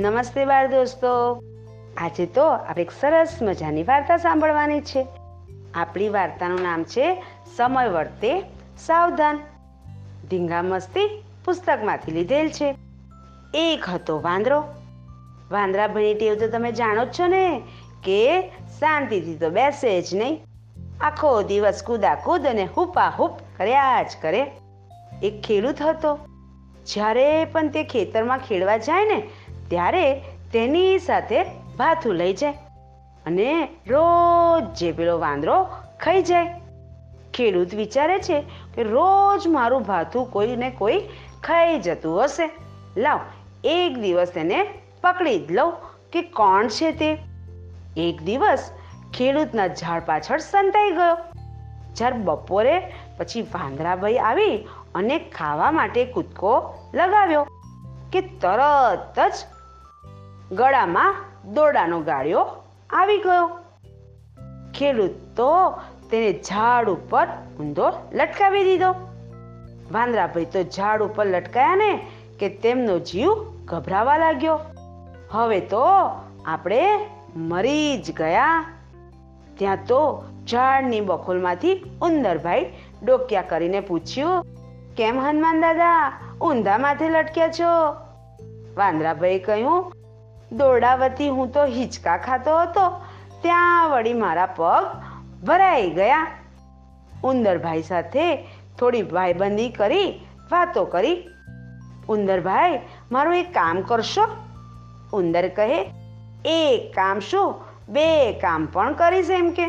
નમસ્તે બાળ દોસ્તો. આજે તો આપણે એક સરસ મજાની વાર્તા સાંભળવાની છે. આપણી વાર્તાનું નામ છે સમય વર્તે સાવધાન. ધીંગા મસ્તી પુસ્તકમાંથી લીધેલ છે. એક હતો વાંદરો. વાંદરા ભણી ટેવ તો તમે જાણો જ છો ને, કે શાંતિથી તો બેસે જ નહીં. આખો દિવસ કૂદાકૂદ અને હુપા હુપ કર્યા જ કરે. એક ખેડૂત હતો. જ્યારે પણ તે ખેતરમાં ખેડવા જાય ને ત્યારે તેની સાથે ભાથું લઈ જાય અને રોજ જે પેલો વાંદરો ખાઈ જાય. ખેડૂત વિચારે છે કે રોજ મારું ભાથું કોઈને કોઈ ખાઈ જતું હશે. લાવ, એક દિવસ તેને પકડી જ લઉં કે કોણ છે તે? એક દિવસ ખેડૂતના ઝાડ પાછળ સંતાઈ ગયો. જ્યારે બપોરે પછી વાંદરાભાઈ આવી અને ખાવા માટે કૂદકો લગાવ્યો કે તરત જ ગળામાં દોડાનો ગાળ્યો આવી ગયો. ખેડૂત તો તેને ઝાડ ઉપર ઊંધો લટકાવી દીધો. વાંદરાભાઈ તો ઝાડ ઉપર લટકાયા ને કે તેમનો જીવ ગભરાવા લાગ્યો. હવે તો આપણે મરી જ ગયા. ત્યાં તો ઝાડની બખોલમાંથી ઉંદરભાઈ ડોક્યા કરીને પૂછ્યું, કેમ હનુમાન દાદા, ઊંધા માથે લટક્યા છો? વાંદરાભાઈ કહ્યું દોરડાવતી હું તો હિંચકા ખાતો હતો. ત્યાં વળી મારા પગ ભરાઈ ગયા. ઉંદરભાઈ સાથે થોડી ભાઈબંધી કરી, વાતો કરી. ઉંદરભાઈ, મારું એક કામ કરશો? ઉંદર કહે, એક કામ શું? બે કામ પણ કરીશ એમ કે.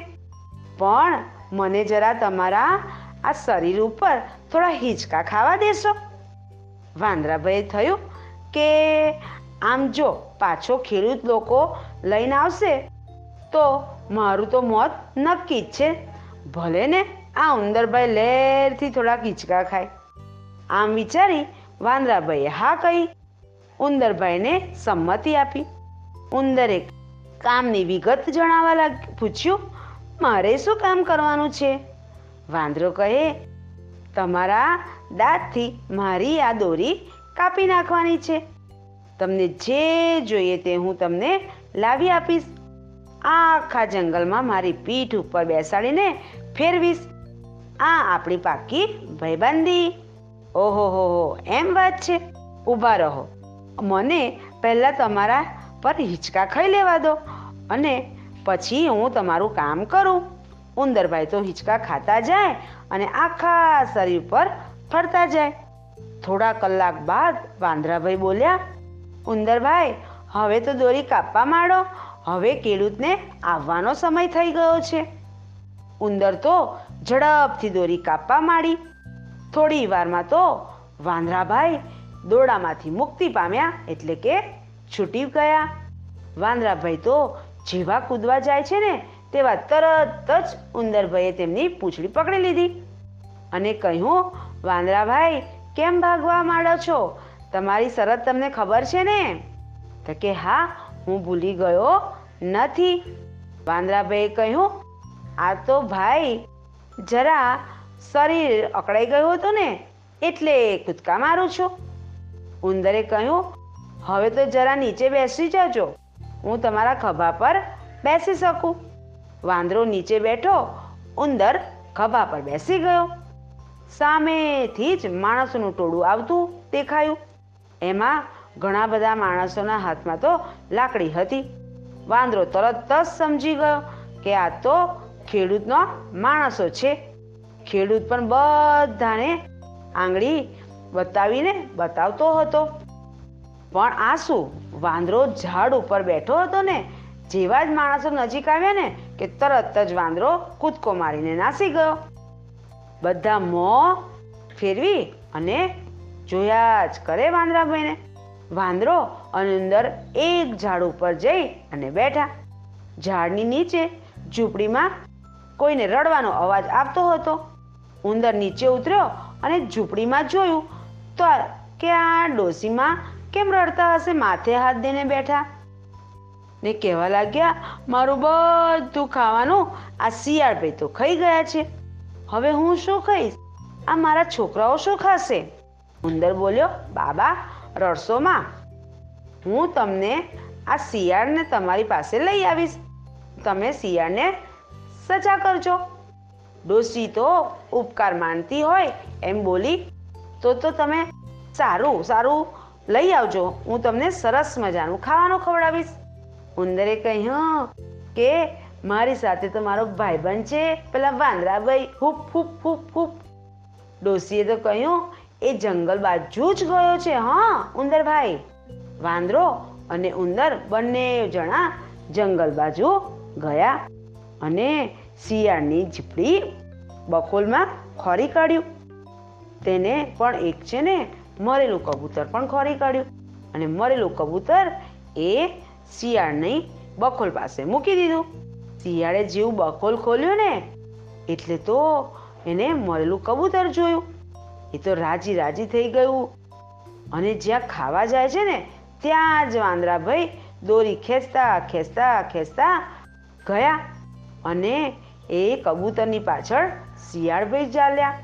પણ મને જરા તમારા આ શરીર ઉપર થોડા હિંચકા ખાવા દેશો. વાંદરાભાઈ થયું કે, આમ જો પાછો ખેડૂત લોકો લઈને આવશે, તો મારું તો મોત નક્કી જ છે. ભલે ને આ ઉંદરભાઈ લહેરથી થોડાક હિંચકા ખાય. આમ વિચારી વાંદરાભાઈએ હા કહી ઉંદરભાઈને સંમતિ આપી. ઉંદરે કામની વિગત જણાવવા લાગ, પૂછ્યું, મારે શું કામ કરવાનું છે? વાંદરો કહે, તમારા દાંતથી મારી આ દોરી કાપી નાખવાની છે. તમને જે જોઈએ તે હું તમને લાવી આપીશ. આખા જંગલમાં મારી પીઠ ઉપર બેસાડીને ફેરવીશ. આ આપણી પાકી ભયબંધી. ઓહો, હો હો, એમ વાત છે. ઊભા રહો. મને પહેલાં તમારા પર હિંચકા ખાઈ લેવા દો અને પછી હું તમારું કામ કરું. ઉંદરભાઈ તો હિંચકા ખાતા જાય અને આખા શરીર પર ફરતા જાય. થોડા કલાક બાદ વાંદરાભાઈ બોલ્યા ઉંદરભાઈ, હવે તો દોરી કાપવા માંડો. હવે ખેડૂતને આવવાનો સમય થઈ ગયો છે. ઉંદર તો ઝડપથી દોરી કાપવા માંડી. થોડી વારમાં તો વાંદરાભાઈ દોડામાંથી મુક્તિ પામ્યા એટલે કે છૂટી ગયા. વાંદરાભાઈ તો જેવા કૂદવા જાય છે ને, તેવા તરત જ ઉંદરભાઈએ તેમની પૂંછડી પકડી લીધી. અને કહ્યું, વાંદરાભાઈ, કેમ ભાગવા માંડો છો? તમારી શરત તમને ખબર છે ને? તો કે, હા, હું ભૂલી ગયો નથી. વાંદરાભાઈએ કહ્યું, આ તો ભાઈ, જરા શરીર અકળાઈ ગયું હતું ને, એટલે કૂદકા મારું છું. ઉંદરે કહ્યું, હવે તો જરા નીચે બેસી જજો, હું તમારા ખભા પર બેસી શકું. વાંદરો નીચે બેઠો, ઉંદર ખભા પર બેસી ગયો. સામેથી જ માણસનું ટોળું આવતું દેખાયું. એમાં ઘણા બધા માણસોના હાથમાં તો લાકડી હતી. વાંદરો તરત જ સમજી ગયો કે આ તો ખેડૂતનો માણસો છે. ખેડૂત પણ બધાને આંગળી બતાવીને બતાવતો હતો. પણ આ શું વાંદરો ઝાડ ઉપર બેઠો હતો ને, જેવા જ માણસો નજીક આવ્યા ને, કે તરત જ વાંદરો કૂદકો મારીને નાસી ગયો. બધા મોં ફેરવી અને જોયા જ કરે વાંદરાભાઈને. વાંદરો અને ઉંદર એક ઝાડ ઉપર જઈ અને બેઠા. ઝાડની નીચે ઝૂંપડીમાં કોઈને રડવાનો અવાજ આવતો હતો. ઉંદર નીચે ઉતર્યો અને ઝૂંપડીમાં જોયું તો કે આ ડોસીમાં કેમ રડતા હશે, માથે હાથ દઈને બેઠા? ને કહેવા લાગ્યા, મારું બધું ખાવાનું આ શિયાળ ભાઈ તો ખાઈ ગયા છે. હવે હું શું ખાઈશ? આ મારા છોકરાઓ શું ખાશે? ઉંદર બોલ્યો, બાબા, રડશોમાં. હું તમને આ શિયાળને તમારી પાસે લઈ આવીશ. તમે શિયાળને સજા કરજો. ડોસી તો ઉપકાર માનતી હોય એમ બોલી, તો તો તમે સારું સારું લઈ આવજો. હું તમને સરસ મજાનું ખાવાનું ખવડાવીશ. ઉંદરે કહ્યું કે મારી સાથે તો મારો ભાઈબંધ છે. પેલા વાંદરાભાઈ હૂપ હૂપ હૂપ હૂપ ડોસીએ તો કહ્યું એ જંગલ બાજુ જ ગયો છે, હા, ઉંદરભાઈ. વાંદરો અને ઉંદર બંને જણા જંગલ બાજુ ગયા અને શિયાળની ઝીપડી બકોલમાં ખોરી કાઢ્યું. તેને પણ એક છે ને, મરેલું કબૂતર પણ ખોરી કાઢ્યું અને મરેલું કબૂતર એ શિયાળની બકોલ પાસે મૂકી દીધું. શિયાળે જેવું બકોલ ખોલ્યું ને, એટલે તો એને મરેલું કબૂતર જોયું. એ તો રાજી રાજી થઈ ગયું. અને જ્યાં ખાવા જાય છે ને, ત્યાં જ વાંદરાભાઈ દોરી ખેંચતા ખેંચતા ખેંચતા ગયા અને એ કબૂતરની પાછળ શિયાળભાઈ ચાલ્યા.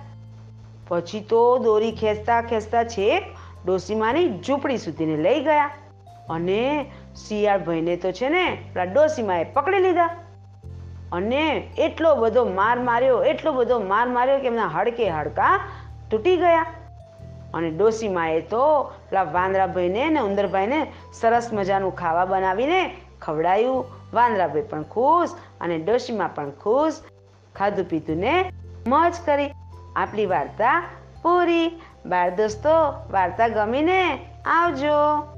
પછી તો દોરી ખેંચતા ખેંચતા છેક ડોસીમાની ઝૂંપડી સુધીને લઈ ગયા. અને શિયાળભાઈને તો છે ને, પેલા ડોસીમાએ પકડી લીધા. અને એટલો બધો માર માર્યો, એટલો બધો માર માર્યો કે એમના હડકે હડકા તૂટી ગયા. અને ડોસીમાએ તો પેલા વાંદરાભાઈને ને ઉંદરભાઈને સરસ મજાનું ખાવા બનાવીને ખવડાયું. વાંદરાભાઈ પણ ખુશ અને ડોસીમા પણ ખુશ. ખાધું પીધું ને મોજ કરી. આપણી વાર્તા પૂરી. બાળ દોસ્તો, વાર્તા ગમીને આવજો.